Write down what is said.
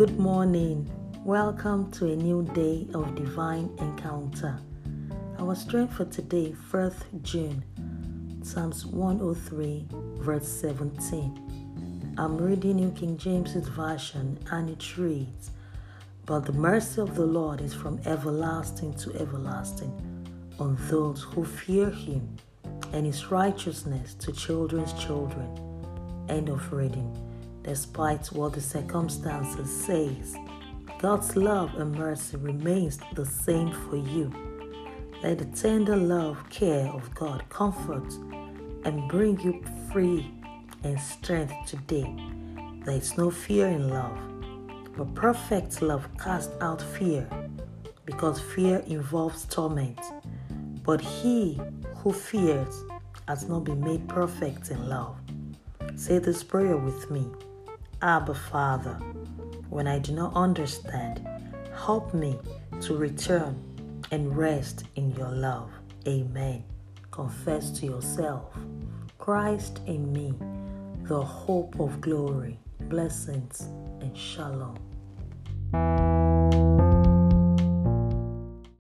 Good morning. Welcome to a new day of divine encounter. Our strength for today, 1st June, Psalms 103, verse 17. I'm reading New King James Version and it reads, But the mercy of the Lord is from everlasting to everlasting on those who fear him, and his righteousness to children's children. End of reading despite what the circumstances says. God's love and mercy remains the same for you. Let the tender love, care of God comfort and bring you free and strength today. There is no fear in love, but perfect love casts out fear, because fear involves torment. But he who fears has not been made perfect in love. Say this prayer with me. Abba Father, when I do not understand, help me to return and rest in your love. Amen. Confess to yourself, Christ in me, the hope of glory, blessings, and shalom.